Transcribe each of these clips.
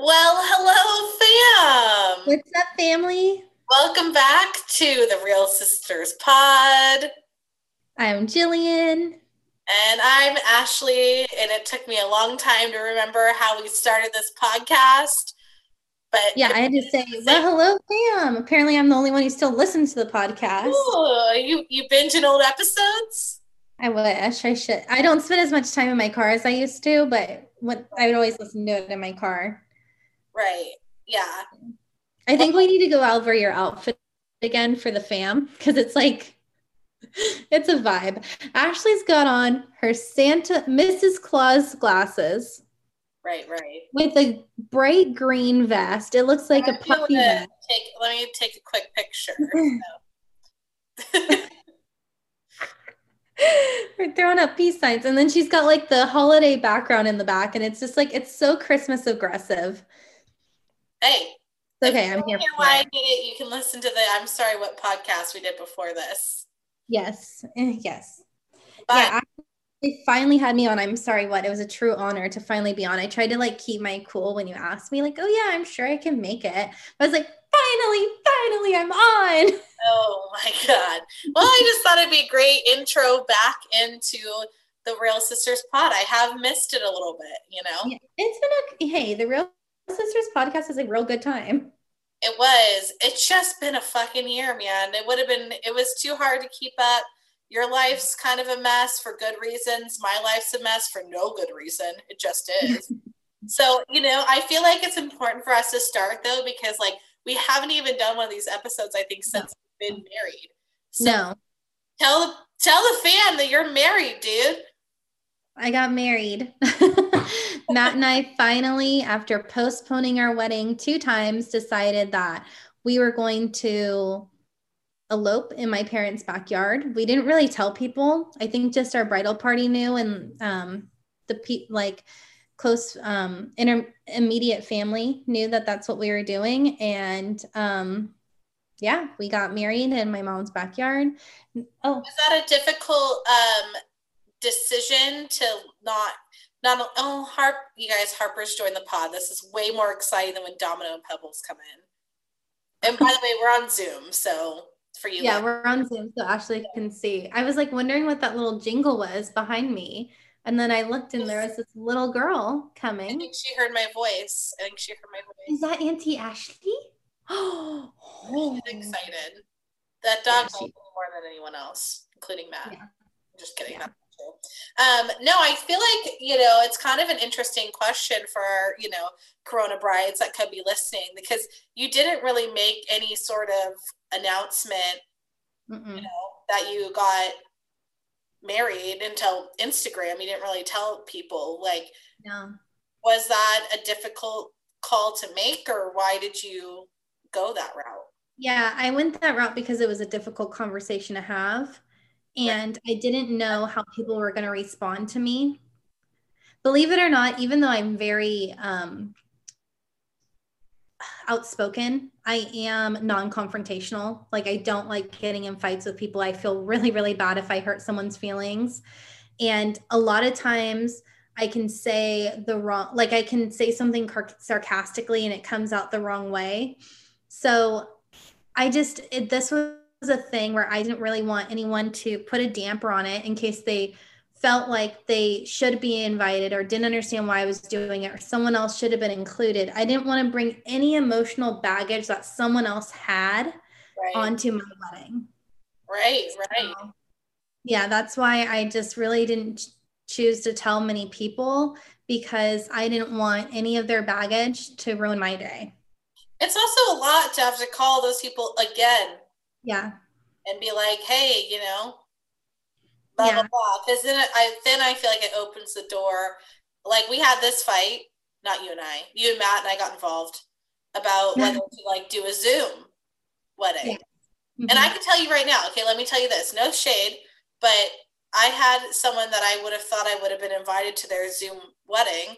Well, hello, fam. What's up, family? Welcome back to the Real Sisters Pod. I'm Jillian. And I'm Ashley. And it took me a long time to remember how we started this podcast. But yeah, I had to say, well, hello, fam. Apparently, I'm the only one who still listens to the podcast. Ooh, you you binging old episodes? I wish I should. I don't spend as much time in my car as I used to, but what I would always listen to it in my car. Right. Yeah. I think we need to go over your outfit again for the fam because it's like it's a vibe. Ashley's got on her Santa Mrs. Claus glasses. Right, right. With a bright green vest. It looks like a puffy vest. Take, let me take a quick picture. We're throwing up peace signs. And then she's got like the holiday background in the back. And it's just like, it's so Christmas aggressive. Hey. Okay, I'm here. Why I did it? You can listen to the I'm sorry what podcast we did before this. Yes. Eh, yes. But yeah, they finally had me on. I'm sorry, what? It was a true honor to finally be on. I tried to like keep my cool when you asked me, like, oh yeah, I'm sure I can make it. But I was like, finally, finally, I'm on. Oh my God. Well, I just thought it'd be a great intro back into the Real Sisters pod. I have missed it a little bit, you know? Yeah, it's been a, hey, the Real Sisters podcast is a real good time. It was. It's just been a fucking year, man. It would have been, it was too hard to keep up. Your life's kind of a mess for good reasons. My life's a mess for no good reason. It just is. so, you know, I feel like it's important for us to start though, because like we haven't even done one of these episodes, I think, since we've been married. So no. Tell the tell the fan that you're married, dude. I got married. Matt and I finally, after postponing our wedding two times, decided that we were going to elope in my parents' backyard. We didn't really tell people. I think just our bridal party knew, and um, the pe- like close um, inter- immediate family knew that that's what we were doing, and um, yeah, we got married in my mom's backyard. Oh, was that a difficult um, decision to not not oh harp you guys harper's joined the pod. This is way more exciting than when domino and pebbles come in. And by the way we're on zoom so for you. Yeah we're on zoom so ashley can see. I was like wondering what that little jingle was behind me and then i looked and there was this little girl coming. i think she heard my voice. I think she heard my voice. Is that auntie ashley? Oh she's excited. That dog yeah, she, more than anyone else including matt. Yeah. just kidding. Yeah. Um, no, I feel like, you know, it's kind of an interesting question for, you know, Corona brides that could be listening because you didn't really make any sort of announcement, Mm-mm. you know, that you got married until Instagram. You didn't really tell people. Like, no. was that a difficult call to make or why did you go that route? Yeah, I went that route because it was a difficult conversation to have and I didn't know how people were going to respond to me. Believe it or not, even though I'm very um, outspoken, I am non confrontational. Like, I don't like getting in fights with people. I feel really, really bad if I hurt someone's feelings. And a lot of times, I can say the wrong, like, I can say something sarcastically and it comes out the wrong way. So, I just, it, this was was a thing where I didn't really want anyone to put a damper on it in case they felt like they should be invited or didn't understand why I was doing it or someone else should have been included. I didn't want to bring any emotional baggage that someone else had right. onto my wedding. Right, right. So, yeah, that's why I just really didn't choose to tell many people because I didn't want any of their baggage to ruin my day. It's also a lot to have to call those people again yeah. And be like, hey, you know, blah yeah. blah blah. Because then I then I feel like it opens the door. Like we had this fight, not you and I, you and Matt and I got involved about whether to like do a Zoom wedding. Yeah. Mm-hmm. And I can tell you right now, okay, let me tell you this, no shade, but I had someone that I would have thought I would have been invited to their Zoom wedding.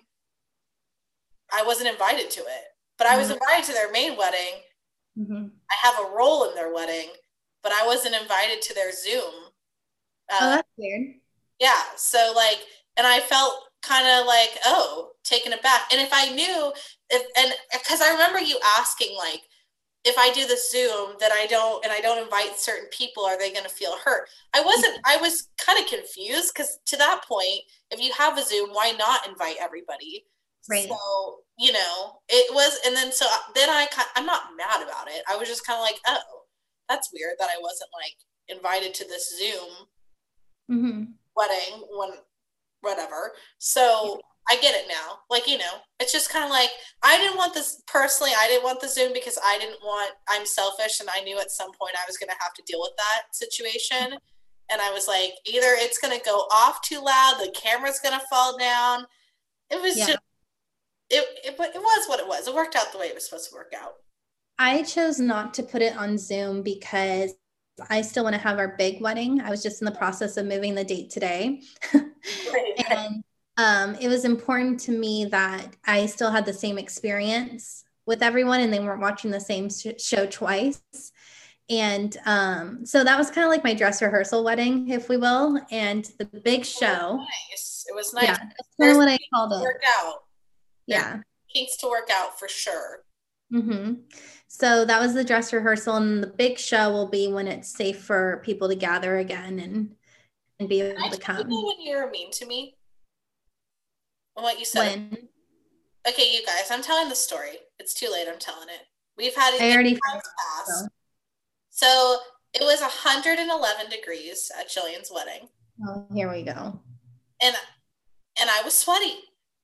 I wasn't invited to it, but I was mm-hmm. invited to their main wedding Mm-hmm. I have a role in their wedding, but I wasn't invited to their Zoom. Uh, oh, that's weird. Yeah. So like, and I felt kind of like, oh, taken aback. And if I knew, if, and because I remember you asking, like, if I do the Zoom that I don't and I don't invite certain people, are they going to feel hurt? I wasn't, I was kind of confused because to that point, if you have a Zoom, why not invite everybody? Right. So, you know, it was, and then so then I, I'm not mad about it. I was just kind of like, oh, that's weird that I wasn't like invited to this Zoom mm-hmm. wedding when whatever. So I get it now. Like, you know, it's just kind of like I didn't want this personally, I didn't want the Zoom because I didn't want I'm selfish and I knew at some point I was gonna have to deal with that situation. And I was like, either it's gonna go off too loud, the camera's gonna fall down. It was yeah. just it, it it was what it was. It worked out the way it was supposed to work out. I chose not to put it on Zoom because I still want to have our big wedding. I was just in the process of moving the date today. and um, it was important to me that I still had the same experience with everyone and they weren't watching the same sh- show twice. And um, so that was kind of like my dress rehearsal wedding, if we will. And the big show. nice. It was nice. Yeah, that's kind of what I called it. Work out. Yeah. Kinks to work out for sure. Mm-hmm. So that was the dress rehearsal, and the big show will be when it's safe for people to gather again and and be able to come. When you were mean to me, and what you said. When? Okay, you guys, I'm telling the story. It's too late. I'm telling it. We've had it. I already passed. So. so it was 111 degrees at Jillian's wedding. Oh, here we go. And and I was sweaty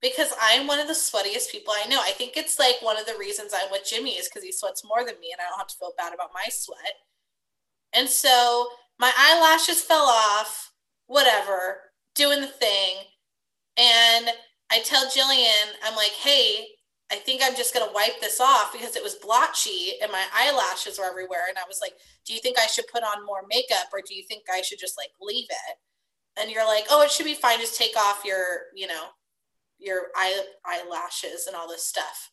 because I'm one of the sweatiest people I know. I think it's like one of the reasons I'm with Jimmy is because he sweats more than me and I don't have to feel bad about my sweat. And so my eyelashes fell off, whatever, doing the thing. And I tell Jillian, I'm like, hey, I think I'm just going to wipe this off because it was blotchy and my eyelashes were everywhere. And I was like, do you think I should put on more makeup or do you think I should just like leave it? And you're like, oh, it should be fine. Just take off your, you know, your eye, eyelashes and all this stuff.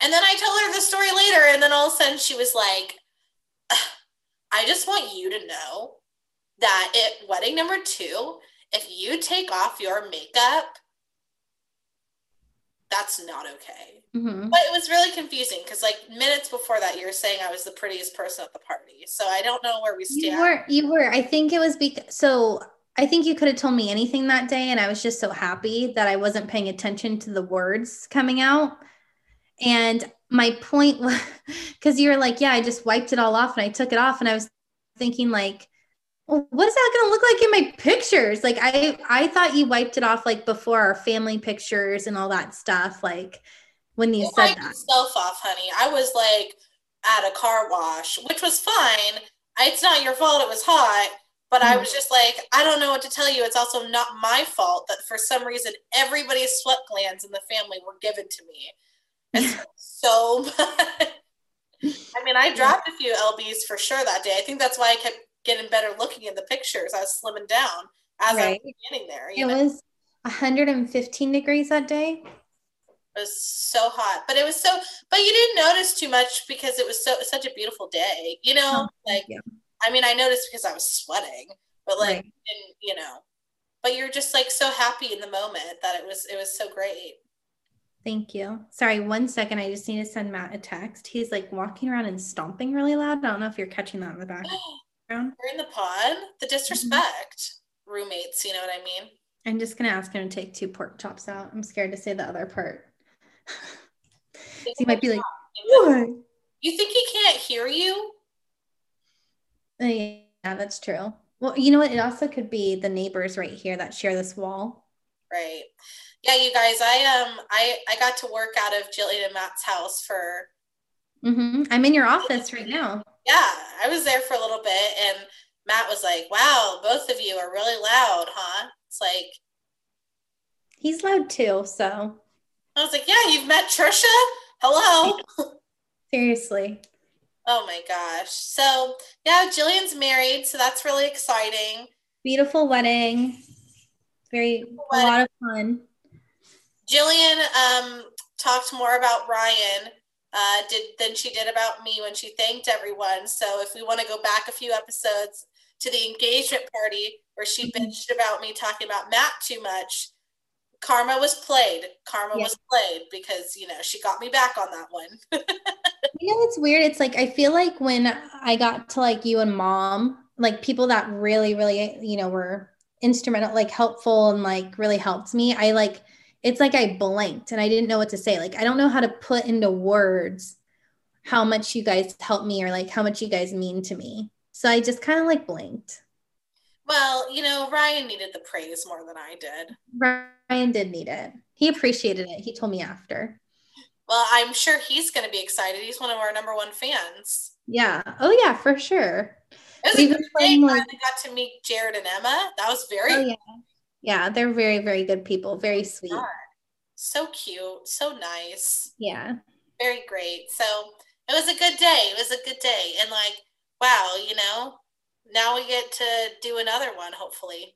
And then I told her the story later, and then all of a sudden she was like, I just want you to know that at wedding number two, if you take off your makeup, that's not okay. Mm-hmm. But it was really confusing because, like, minutes before that, you were saying I was the prettiest person at the party. So I don't know where we stand. You were. You were. I think it was because. So I think you could have told me anything that day, and I was just so happy that I wasn't paying attention to the words coming out. And my point was because you were like, Yeah, I just wiped it all off and I took it off. And I was thinking, like, well, what is that going to look like in my pictures? Like, I, I thought you wiped it off like before our family pictures and all that stuff. Like, when you, you said that. Self off, honey. I was like at a car wash, which was fine. It's not your fault. It was hot but I was mm-hmm. just like, I don't know what to tell you. It's also not my fault that for some reason everybody's sweat glands in the family were given to me. It's so much. I mean, I dropped a few lbs for sure that day. I think that's why I kept getting better looking in the pictures. I was slimming down as right. I was getting there. it know? was 115 degrees that day. It was so hot, but it was so. But you didn't notice too much because it was so such a beautiful day. You know, oh, like. Yeah I mean, I noticed because I was sweating, but like, right. and, you know, but you're just like so happy in the moment that it was it was so great. Thank you. Sorry, one second. I just need to send Matt a text. He's like walking around and stomping really loud. I don't know if you're catching that in the background. We're in the pod. The disrespect. Mm-hmm. Roommates, you know what I mean? I'm just gonna ask him to take two pork chops out. I'm scared to say the other part. he might be like, what? You think he can't hear you? Uh, yeah, that's true. Well, you know what? It also could be the neighbors right here that share this wall. Right. Yeah, you guys. I um, I I got to work out of Jillian and Matt's house for. Mm-hmm. I'm in your office right now. Yeah, I was there for a little bit, and Matt was like, "Wow, both of you are really loud, huh?" It's like he's loud too. So I was like, "Yeah, you've met Trisha. Hello." Seriously. Oh my gosh. So, yeah, Jillian's married, so that's really exciting. Beautiful wedding. Very Beautiful wedding. a lot of fun. Jillian um, talked more about Ryan uh, did than she did about me when she thanked everyone. So, if we want to go back a few episodes to the engagement party where she mm-hmm. bitched about me talking about Matt too much, karma was played. Karma yeah. was played because you know she got me back on that one. you know it's weird? It's like I feel like when I got to like you and mom, like people that really, really, you know, were instrumental, like helpful and like really helped me. I like it's like I blanked and I didn't know what to say. Like I don't know how to put into words how much you guys help me or like how much you guys mean to me. So I just kind of like blinked. Well, you know, Ryan needed the praise more than I did. Ryan did need it. He appreciated it. He told me after. Well, I'm sure he's going to be excited. He's one of our number one fans. Yeah. Oh, yeah, for sure. It was We've a good day. Like, I got to meet Jared and Emma. That was very. Oh, yeah. Yeah, they're very, very good people. Very sweet. So cute. So nice. Yeah. Very great. So it was a good day. It was a good day. And like, wow, you know, now we get to do another one, hopefully.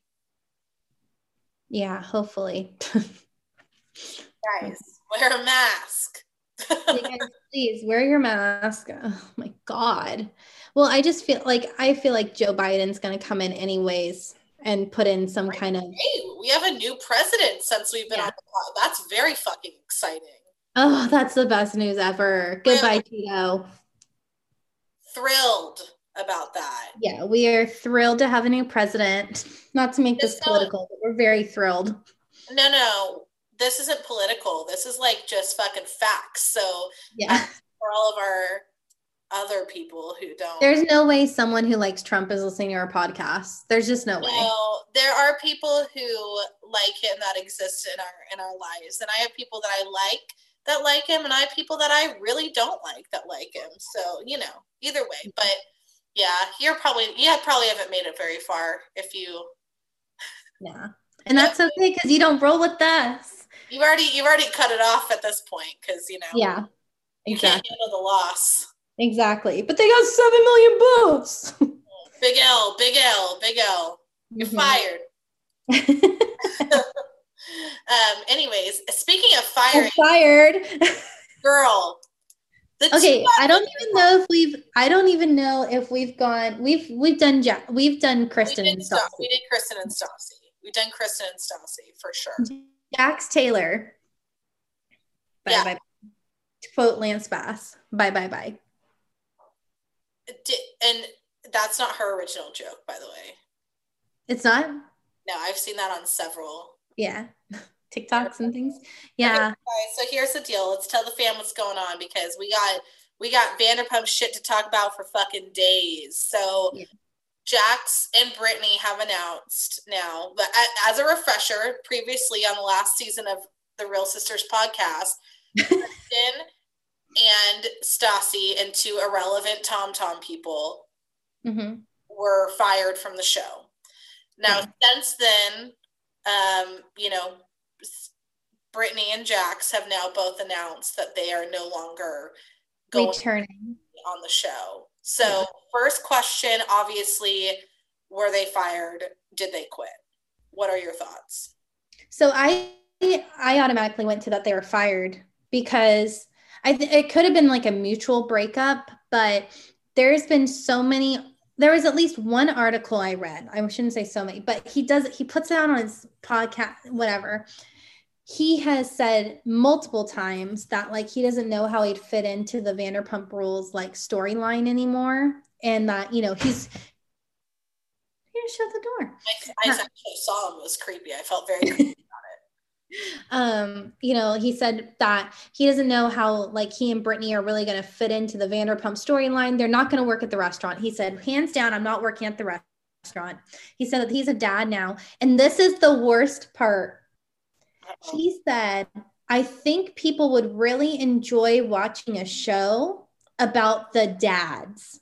Yeah, hopefully. Guys, wear a mask. please wear your mask. Oh my God. Well, I just feel like I feel like Joe Biden's going to come in anyways and put in some kind of. Hey, we have a new president since we've been yeah. on the pod. That's very fucking exciting. Oh, that's the best news ever. Goodbye, Tito. Thrilled about that. Yeah, we are thrilled to have a new president. Not to make this, this political, but we're very thrilled. No, no, this isn't political. This is like just fucking facts. So, yeah, for all of our other people who don't. There's no way someone who likes Trump is listening to our podcast. There's just no, no way. No, there are people who like him that exist in our in our lives, and I have people that I like that like him, and I have people that I really don't like that like him. So you know, either way, but yeah, you're probably you probably haven't made it very far if you. Yeah, and that's okay because you don't roll with us. You've already you've already cut it off at this point because you know. Yeah. You exactly. can't handle the loss. Exactly. But they got seven million votes. big L, big L, big L. You're mm-hmm. fired. um, anyways, speaking of firing, fired. girl. Okay, I don't even know if we've. I don't even know if we've gone. We've we've done Jack. We've done Kristen we and Stassi. We did Kristen and Stassi. We've done Kristen and Stassi for sure. Jax Taylor. Bye yeah. bye. Quote Lance Bass. Bye bye bye and that's not her original joke, by the way. It's not. No, I've seen that on several. Yeah, TikToks and things. Yeah. Okay, so here's the deal. Let's tell the fam what's going on because we got we got Vanderpump shit to talk about for fucking days. So. Yeah. Jax and Brittany have announced now, but as a refresher, previously on the last season of the Real Sisters podcast, Kristen and Stassi and two irrelevant Tom Tom people mm-hmm. were fired from the show. Now, since then, um, you know, Brittany and Jax have now both announced that they are no longer going returning on the show. So, yeah. first question obviously, were they fired? Did they quit? What are your thoughts? So, I I automatically went to that they were fired because I th- it could have been like a mutual breakup, but there's been so many. There was at least one article I read. I shouldn't say so many, but he does. He puts it out on his podcast, whatever. He has said multiple times that like he doesn't know how he'd fit into the Vanderpump Rules like storyline anymore, and that you know he's here. Shut the door. I, I actually saw him. It was creepy. I felt very um you know he said that he doesn't know how like he and brittany are really going to fit into the vanderpump storyline. They're not going to work at the restaurant. He said hands down i'm not working at the restaurant. He said that he's a dad now. And this is the worst part. He said i think people would really enjoy watching a show about the dads.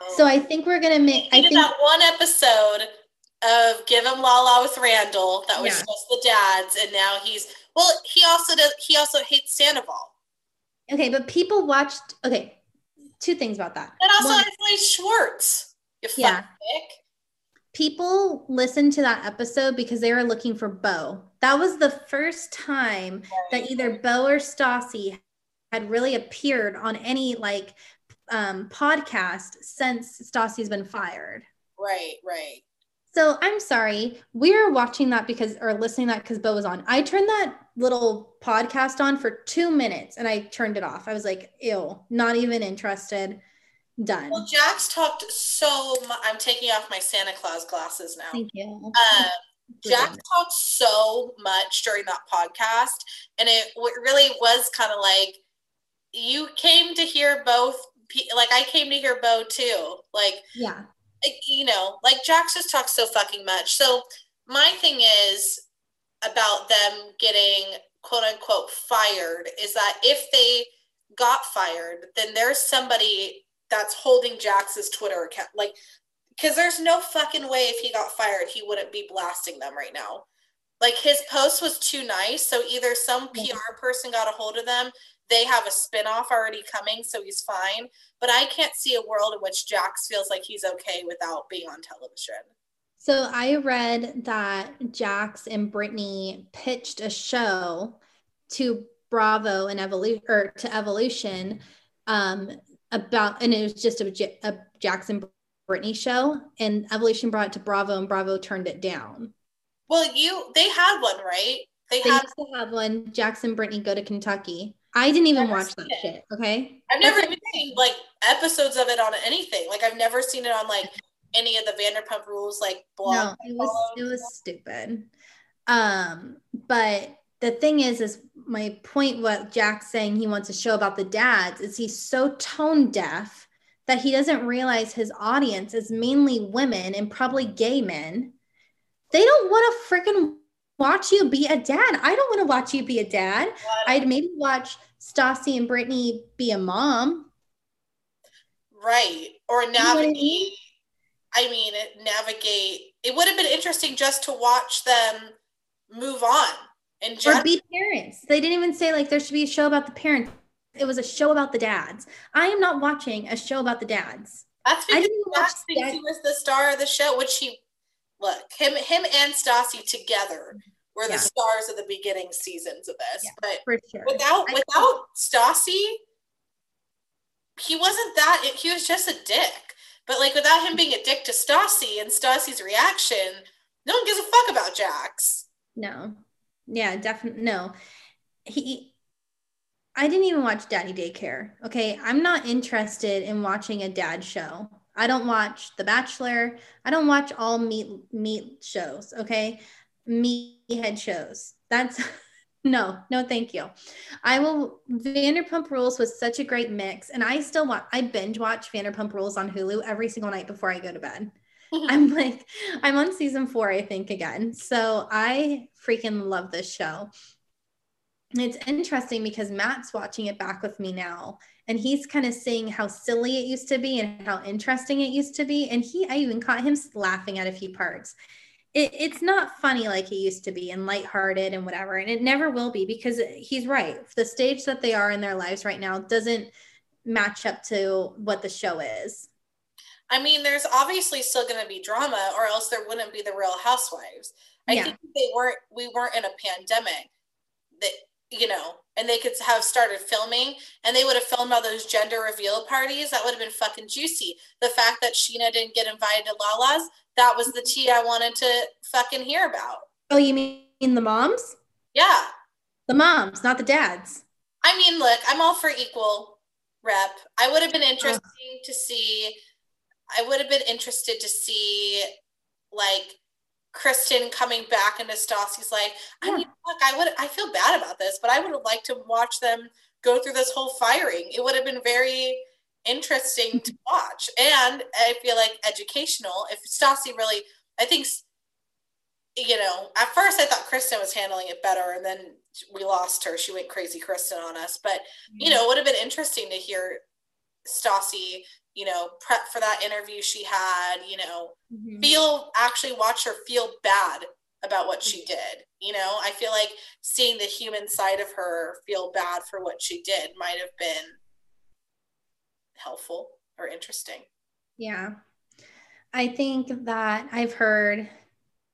Oh. so i think we're going to make i think that one episode of Give Them Lala with Randall. That was yeah. just the dads, and now he's well. He also does. He also hates Sandoval. Okay, but people watched. Okay, two things about that. And also, One, Ashley Schwartz. Yeah. People listened to that episode because they were looking for Beau. That was the first time that either Beau or Stassi had really appeared on any like um, podcast since Stassi's been fired. Right, right. So I'm sorry. we are watching that because or listening that because Beau was on. I turned that little podcast on for two minutes and I turned it off. I was like, ew, not even interested. Done. Well, Jax talked so much. I'm taking off my Santa Claus glasses now. Thank you. Uh, Jax talked so much during that podcast, and it really was kind of like you came to hear both. Like I came to hear Beau too. Like yeah, you know, like Jax just talks so fucking much. So my thing is about them getting quote unquote fired is that if they got fired, then there's somebody that's holding Jax's Twitter account. Like, because there's no fucking way if he got fired, he wouldn't be blasting them right now. Like his post was too nice. So either some PR person got a hold of them, they have a spinoff already coming, so he's fine. But I can't see a world in which Jax feels like he's okay without being on television. So I read that Jax and Brittany pitched a show to Bravo and Evolution or to Evolution um, about, and it was just a, a Jax and Brittany show, and Evolution brought it to Bravo, and Bravo turned it down. Well, you they had one, right? They, they had used to have one. Jax and Brittany go to Kentucky. I didn't even watch that it. shit. Okay, I've never even seen like episodes of it on anything. Like I've never seen it on like any of the Vanderpump Rules like blog. No, it was it was stupid. Um, but the thing is, is my point. What Jax saying, he wants a show about the dads. Is he's so tone deaf that he doesn't realize his audience is mainly women and probably gay men. They don't want to freaking watch you be a dad. I don't want to watch you be a dad. I'd maybe watch Stassi and Brittany be a mom. Right. Or navigate I mean, navigate. It would have been interesting just to watch them move on and just or be parents. They didn't even say like there should be a show about the parents. It was a show about the dads. I am not watching a show about the dads. That's because Max thinks he was the star of the show, which he look him him and Stassi together were yeah. the stars of the beginning seasons of this. Yeah, but sure. without I without Stassi, he wasn't that. He was just a dick. But like without him being a dick to Stassi and Stassi's reaction, no one gives a fuck about Jax. No. Yeah, definitely no. He I didn't even watch Daddy Daycare. Okay. I'm not interested in watching a dad show. I don't watch The Bachelor. I don't watch all meat meat shows. Okay. Meat head shows. That's No, no, thank you. I will. Vanderpump Rules was such a great mix, and I still want. I binge watch Vanderpump Rules on Hulu every single night before I go to bed. I'm like, I'm on season four, I think, again. So I freaking love this show. it's interesting because Matt's watching it back with me now, and he's kind of seeing how silly it used to be and how interesting it used to be. And he, I even caught him laughing at a few parts it, it's not funny like it used to be and lighthearted and whatever. And it never will be because he's right. The stage that they are in their lives right now doesn't match up to what the show is. I mean, there's obviously still going to be drama, or else there wouldn't be the Real Housewives. I yeah. think they weren't. We weren't in a pandemic. That you know, and they could have started filming, and they would have filmed all those gender reveal parties. That would have been fucking juicy. The fact that Scheana didn't get invited to Lala's, that was the tea I wanted to fucking hear about. Oh, you mean the moms? Yeah. The moms, not the dads. I mean, look, I'm all for equal rep. I would have been interesting oh. to see. I would have been interested to see, like, Kristen coming back into Stassi's life. I mean, look, I would. I feel bad about this, but I would have liked to watch them go through this whole firing. It would have been very interesting to watch and i feel like educational if stassi really i think you know at first i thought kristen was handling it better and then we lost her she went crazy kristen on us but you know it would have been interesting to hear stassi you know prep for that interview she had you know mm-hmm. feel actually watch her feel bad about what she did you know i feel like seeing the human side of her feel bad for what she did might have been helpful or interesting. Yeah. I think that I've heard,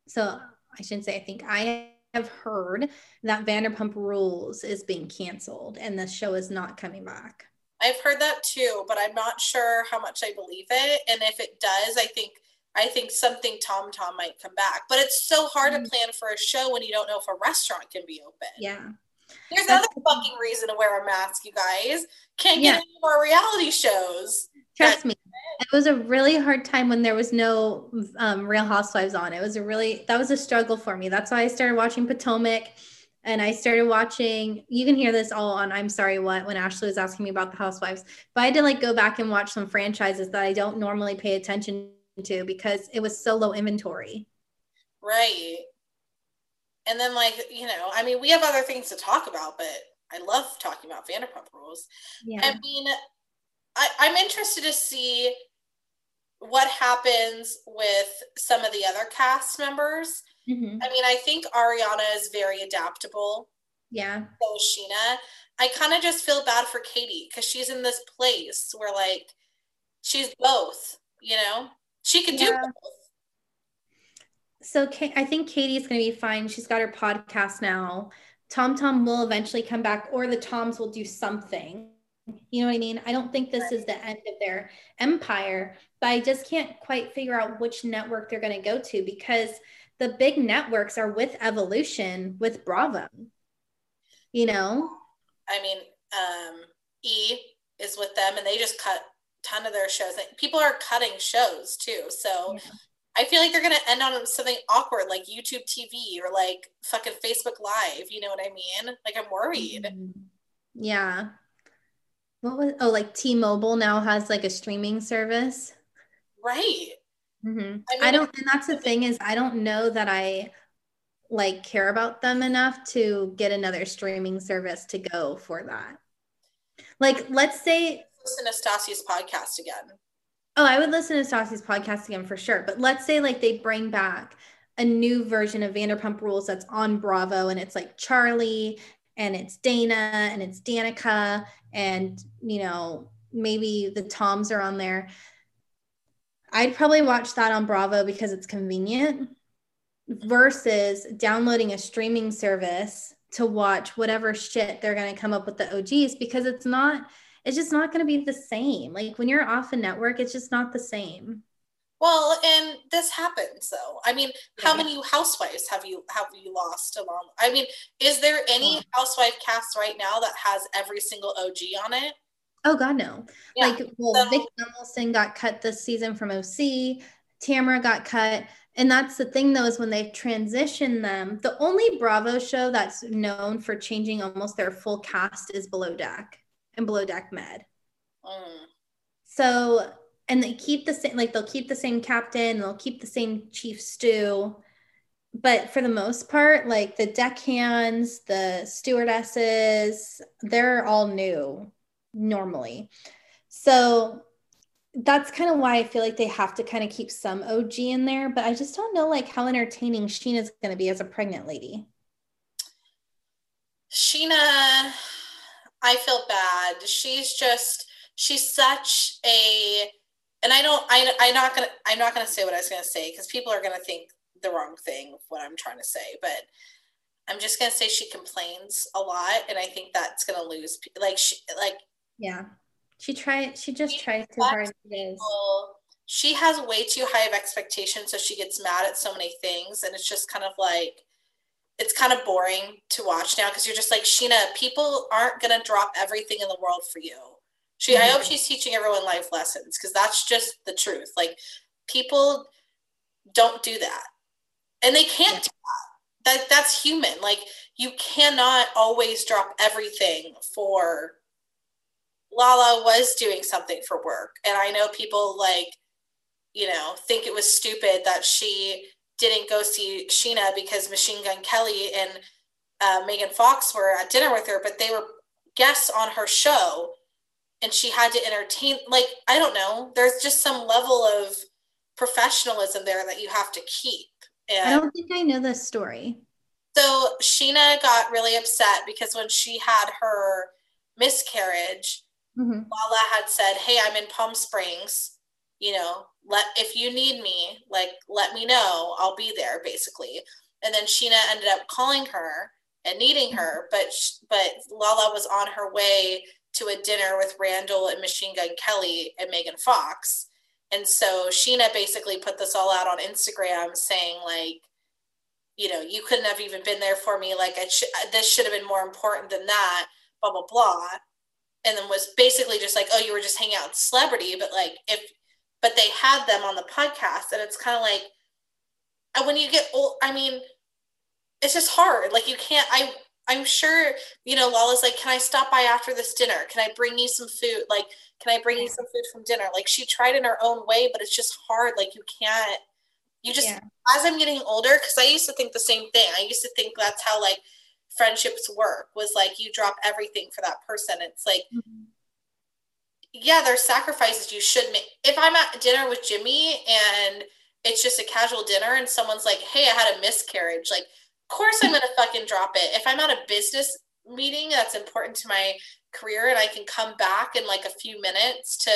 so I shouldn't say I think, I have heard that Vanderpump Rules is being canceled and the show is not coming back. I've heard that too, but I'm not sure how much I believe it. And if it does, I think I think something Tom Tom might come back. But it's so hard mm-hmm. to plan for a show when you don't know if a restaurant can be open. Yeah. There's That's another fucking reason to wear a mask, you guys. Can't get yeah. any more reality shows. Trust me. It was a really hard time when there was no um, Real Housewives on. It was a really that was a struggle for me. That's why I started watching Potomac and I started watching. You can hear this all on I'm sorry what when Ashley was asking me about the Housewives. But I had to like go back and watch some franchises that I don't normally pay attention to because it was so low inventory. Right. And then like, you know, I mean, we have other things to talk about, but I love talking about Vanderpump Rules. Yeah. I mean, I, I'm interested to see what happens with some of the other cast members Mm-hmm. I mean, I think Ariana is very adaptable. Yeah. So is Scheana. I kind of just feel bad for Katie because she's in this place where like she's both, you know? She can yeah. do both. So I think Katie's going to be fine. She's got her podcast now. Tom Tom will eventually come back, or the Toms will do something. You know what I mean? I don't think this is the end of their empire, but I just can't quite figure out which network they're going to go to because the big networks are with evolution with bravo you know? I mean um e is with them and they just cut ton of their shows. People are cutting shows too. So yeah. i feel like they're gonna end on something awkward like youtube tv or like fucking facebook live you know what i mean? Like i'm worried. Mm-hmm. yeah. What was oh like t-mobile now has like a streaming service? Right Mm-hmm. I, mean, I don't, and that's the thing is, I don't know that I like care about them enough to get another streaming service to go for that. Like, let's say listen to Stassi's podcast again. Oh, I would listen to Stassi's podcast again for sure. But let's say like they bring back a new version of Vanderpump Rules that's on Bravo, and it's like Charlie and it's Dana and it's Danica and you know maybe the Toms are on there I'd probably watch that on Bravo because it's convenient versus downloading a streaming service to watch whatever shit they're going to come up with the OGs because it's not it's just not going to be the same. Like when you're off a network, it's just not the same. Well, and this happens though. I mean, how many housewives have you have you lost along? I mean, is there any housewife cast right now that has every single OG on it? Oh God, no. Yeah. Like, well, so, Gunvalson got cut this season from OC. Tamara got cut. And that's the thing though, is when they transition them, the only Bravo show that's known for changing almost their full cast is Below Deck and Below Deck Med. Mm. So, and they keep the same, like they'll keep the same captain, they'll keep the same chief stew. But for the most part, like the deckhands, the stewardesses, they're all new normally. So that's kind of why I feel like they have to kind of keep some OG in there, but I just don't know like how entertaining Scheana's going to be as a pregnant lady. Scheana, I feel bad. She's just she's such a and I don't I I'm not going to I'm not going to say what I was going to say cuz people are going to think the wrong thing of what I'm trying to say, but I'm just going to say she complains a lot and I think that's going to lose like she like yeah. She tried she just she tries too hard She has way too high of expectations, so she gets mad at so many things. And it's just kind of like it's kind of boring to watch now because you're just like, Scheana, people aren't gonna drop everything in the world for you. She mm-hmm. I hope she's teaching everyone life lessons because that's just the truth. Like people don't do that. And they can't yeah. do that. That that's human. Like you cannot always drop everything for Lala was doing something for work. And I know people like, you know, think it was stupid that she didn't go see Scheana because Machine Gun Kelly and uh, Megan Fox were at dinner with her, but they were guests on her show and she had to entertain. Like, I don't know, there's just some level of professionalism there that you have to keep. And I don't think I know this story. So Scheana got really upset because when she had her miscarriage, mm-hmm. Lala had said, "Hey, I'm in Palm Springs. You know, let if you need me, like let me know. I'll be there." Basically, and then Scheana ended up calling her and needing her, but but Lala was on her way to a dinner with Randall and Machine Gun Kelly and Megan Fox. And so Scheana basically put this all out on Instagram saying like, you know, you couldn't have even been there for me. Like I sh- this should have been more important than that, blah, blah, blah. And then was basically just like, oh, you were just hanging out with celebrity. But like if, but they had them on the podcast and it's kind of like, and when you get old, I mean, it's just hard. Like you can't, I, I'm sure, you know, Lala's like, can I stop by after this dinner? Can I bring you some food? Like, can I bring you some food from dinner? Like she tried in her own way, but it's just hard. Like you can't, you just, yeah. as I'm getting older, because I used to think the same thing. I used to think that's how like friendships work was like you drop everything for that person. It's like, mm-hmm. yeah, there's sacrifices you should make. If I'm at dinner with Jimmy and it's just a casual dinner and someone's like, hey, I had a miscarriage, like, of course I'm gonna fucking drop it. If I'm at a business meeting that's important to my career and I can come back in like a few minutes to,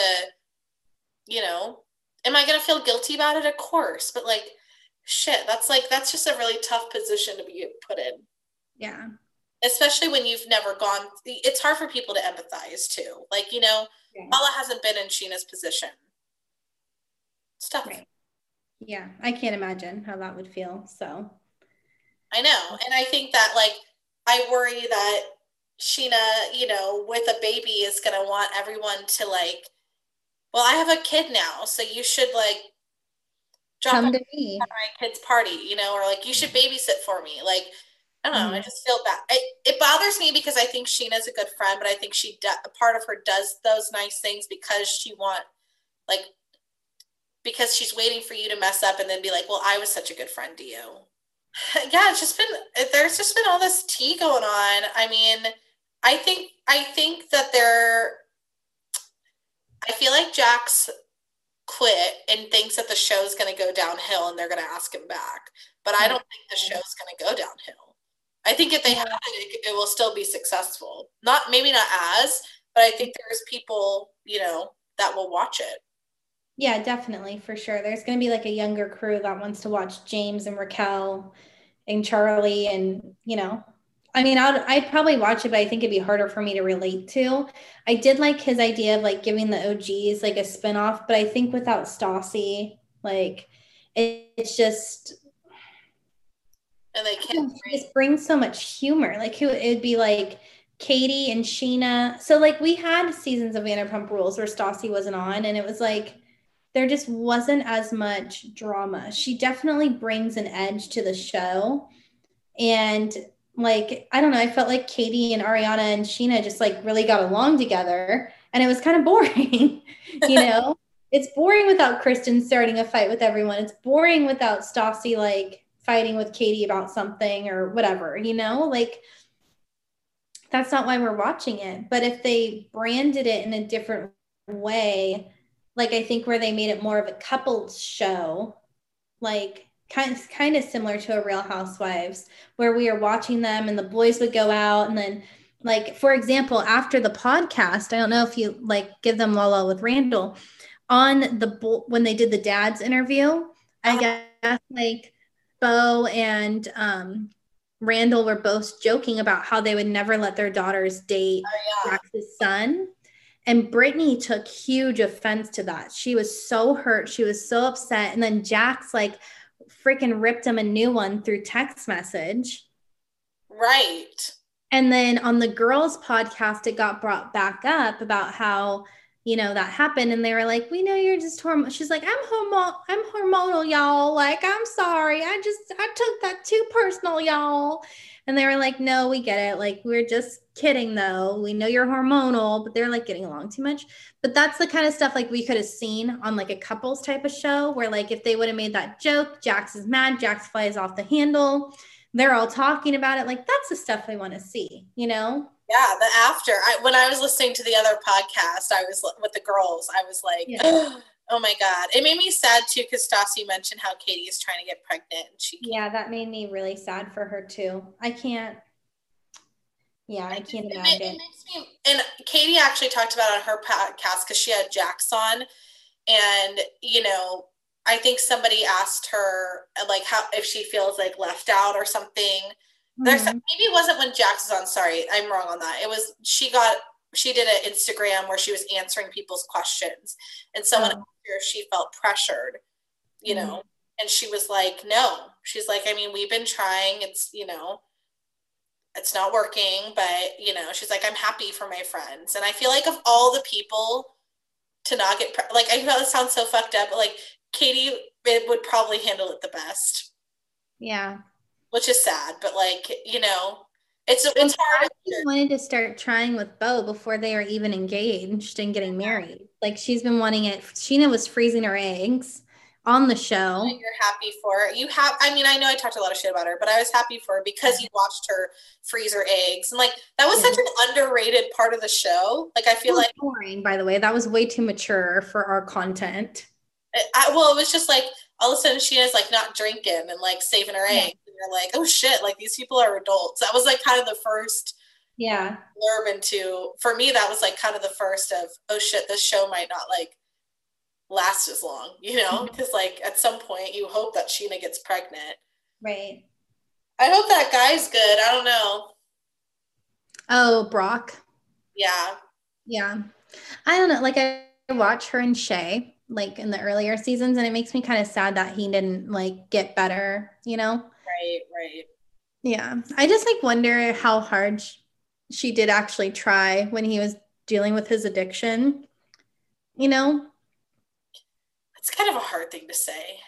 you know, am I gonna feel guilty about it? Of course, but like, shit, that's like that's just a really tough position to be put in. Yeah. Especially when you've never gone. It's hard for people to empathize too. Like you know, yeah. Paula hasn't been in Scheana's position. Stuff. Right. Yeah, I can't imagine how that would feel. So I know. And I think that like I worry that Scheana, you know, with a baby is gonna want everyone to like, well, I have a kid now, so you should like drop Come to me. at my kid's party, you know, or like you should babysit for me. Like, I don't know, mm-hmm. I just feel bad. It, it bothers me because I think Scheana's a good friend, but I think she a part of her does those nice things because she want like because she's waiting for you to mess up and then be like, well, I was such a good friend to you. Yeah, it's just been there's just been all this tea going on. I mean, I think I think that there I feel like Jax quit and thinks that the show's going to go downhill and they're going to ask him back. But I don't think the show's going to go downhill. I think if they have it, it, will still be successful. Not maybe not as, but I think there's people, you know, that will watch it. Yeah, definitely, for sure. There's going to be like a younger crew that wants to watch James and Raquel and Charlie, and you know, I mean, I'd, I'd probably watch it, but I think it'd be harder for me to relate to. I did like his idea of like giving the OGs like a spinoff, but I think without Stassi, like it, it's just and they can't just bring so much humor. Like who it'd be like Katie and Scheana. So like we had seasons of Vanderpump Rules where Stassi wasn't on, and it was like there just wasn't as much drama. She definitely brings an edge to the show. And like, I don't know, I felt like Katie and Ariana and Scheana just like really got along together. And it was kind of boring, you know? it's boring without Kristen starting a fight with everyone. It's boring without Stassi like fighting with Katie about something or whatever, you know? Like, that's not why we're watching it. But if they branded it in a different way, like I think where they made it more of a couples show, like kind of, kind of similar to a Real Housewives, where we are watching them and the boys would go out and then like for example after the podcast i don't know if you like give them la la with randall on the when they did the dad's interview i uh-huh. guess like beau and um randall were both joking about how they would never let their daughters date oh, yeah. Jax's son and Brittany took huge offense to that. She was so hurt. She was so upset. And then Jax like freaking ripped him a new one through text message. Right. And then on the girls' podcast, it got brought back up about how, you know, that happened. And they were like, we know you're just hormonal. She's like, I'm hormonal, I'm hormonal, y'all. Like, I'm sorry. I just I took that too personal, y'all. And they were like, no, we get it. Like, we're just kidding though. We know you're hormonal, but they're like getting along too much. But that's the kind of stuff like we could have seen on like a couples type of show where like if they would have made that joke, Jax is mad, Jax flies off the handle. They're all talking about it. Like that's the stuff I want to see, you know? Yeah, the after. I, when I was listening to the other podcast, I was with the girls. I was like, yeah. Oh my god, it made me sad too because Stassi mentioned how Katie is trying to get pregnant. And she yeah, that made me really sad for her too. I can't. Yeah, I can't it, imagine. It, it me, and Katie actually talked about on her podcast because she had Jax on, and you know, I think somebody asked her like how if she feels like left out or something. Mm-hmm. There's maybe it wasn't when Jax was on. Sorry, I'm wrong on that. It was she got she did an Instagram where she was answering people's questions, and someone oh. asked her if she felt pressured, you mm-hmm. know, and she was like, no. She's like, I mean, we've been trying. It's you know, it's not working, but you know, she's like, I'm happy for my friends, and I feel like of all the people to not get pre- like, I know it sounds so fucked up, but like Katie would probably handle it the best. Yeah. Which is sad, but like, you know, it's it's hard. She wanted to start trying with Beau before they were even engaged and getting married. Like she's been wanting it. Scheana was freezing her eggs on the show. You're happy for her. You have. I mean, I know I talked a lot of shit about her, but I was happy for her because you watched her freeze her eggs, and like that was yeah. such an underrated part of the show. Like I feel like boring. By the way, that was way too mature for our content. I, well, it was just like all of a sudden she is like not drinking and like saving her eggs And you're like, oh shit, like these people are adults. That was like kind of the first yeah. blurb into for me that was like kind of the first of oh shit this show might not like last as long you know? Because mm-hmm. like at some point you hope that Scheana gets pregnant. Right. I hope that guy's good i don't know. Oh brock? Yeah. Yeah. I don't know like i watch her and shay like in the earlier seasons and it makes me kind of sad that he didn't like get better you know Right, right. Yeah. I just like wonder how hard she did actually try when he was dealing with his addiction. You know? It's kind of a hard thing to say.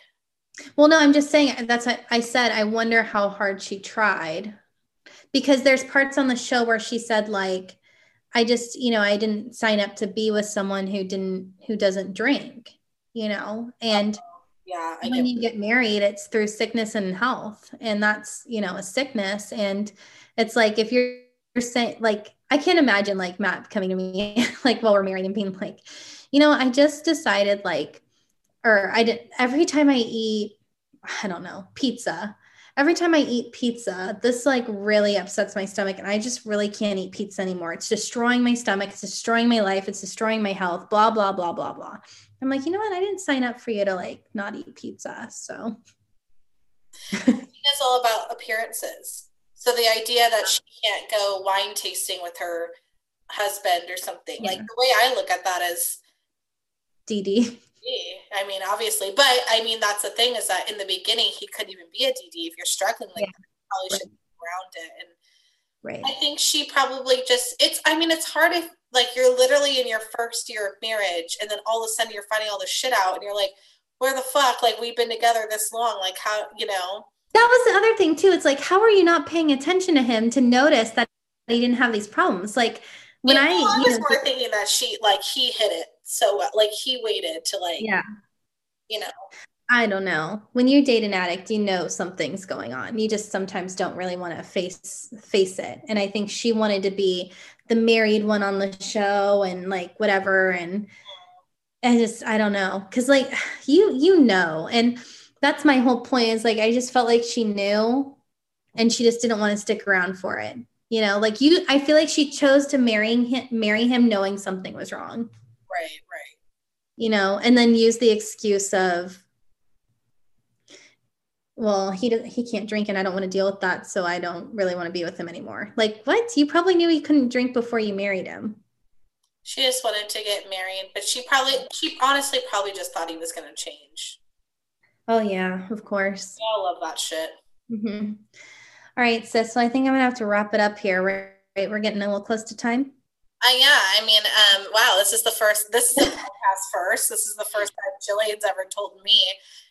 Well, no, I'm just saying that's what I said. I wonder how hard she tried because there's parts on the show where she said, like, I just, you know, I didn't sign up to be with someone who didn't, who doesn't drink, you know, and. Yeah I when get- you get married it's through sickness and health and that's you know a sickness and it's like if you're, you're saying like i can't imagine like matt coming to me like while we're married and being like you know i just decided like or i did every time i eat i don't know pizza every time I eat pizza, this like really upsets my stomach and I just really can't eat pizza anymore. It's destroying my stomach, it's destroying my life, it's destroying my health, blah, blah, blah, blah, blah. I'm like, you know what? I didn't sign up for you to like not eat pizza. So it's all about appearances. So the idea that she can't go wine tasting with her husband or something, yeah. like the way I look at that is DD. I mean, obviously, but I mean, that's the thing is that in the beginning, he couldn't even be a DD. If you're struggling like yeah. that, probably right. should be around it. And right. I think she probably just, it's, I mean, it's hard if like you're literally in your first year of marriage and then all of a sudden you're finding all this shit out and you're like, where the fuck? Like, we've been together this long. Like, how, you know? That was the other thing too. It's like, how are you not paying attention to him to notice that he didn't have these problems? Like, when I, I was know, more thinking that she, like, he hit it so well. Like he waited to like, yeah, you know. I don't know. When you date an addict, you know something's going on. You just sometimes don't really want to face face it. And I think she wanted to be the married one on the show and like whatever. And I just I don't know because like you you know, and that's my whole point. Is like I just felt like she knew, and she just didn't want to stick around for it. You know, like you. I feel like she chose to marry him, marry him, knowing something was wrong. Right, right. You know, and then use the excuse of, well, he he can't drink and I don't want to deal with that, so I don't really want to be with him anymore. Like, what? You probably knew he couldn't drink before you married him. She just wanted to get married, but she probably she honestly probably just thought he was going to change. Oh yeah, of course. I love that shit. Mm-hmm. All right, sis. So I think I'm gonna have to wrap it up here. Right, we're getting a little close to time. Uh, yeah, I mean, um, wow, this is the first, this is the podcast first. This is the first time Jillian's ever told me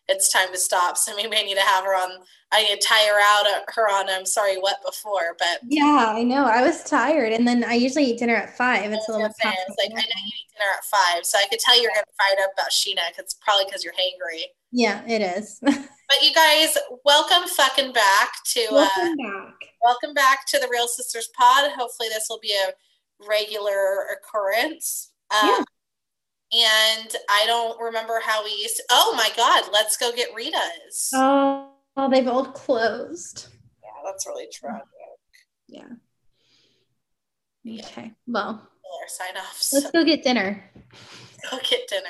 it's time to stop. So maybe I need to have her on, I need to tie her out, uh, her on, I'm sorry, what before, but. Yeah, I know. I was tired. And then I usually eat dinner at five. It's a little bit. Like, I know you eat dinner at five. So I could tell you're getting fired up about Scheana because it's probably because you're hangry. Yeah, it is. but you guys, welcome fucking back to, welcome uh, back. welcome back to the Real Sisters Pod. Hopefully this will be a, regular occurrence. Um, yeah. And I don't remember how we used to. Oh my God, let's go get Rita's. Oh, oh they've all closed. Yeah, that's really tragic. Yeah. Okay. Well, sign offs. Let's go get dinner. Go get dinner.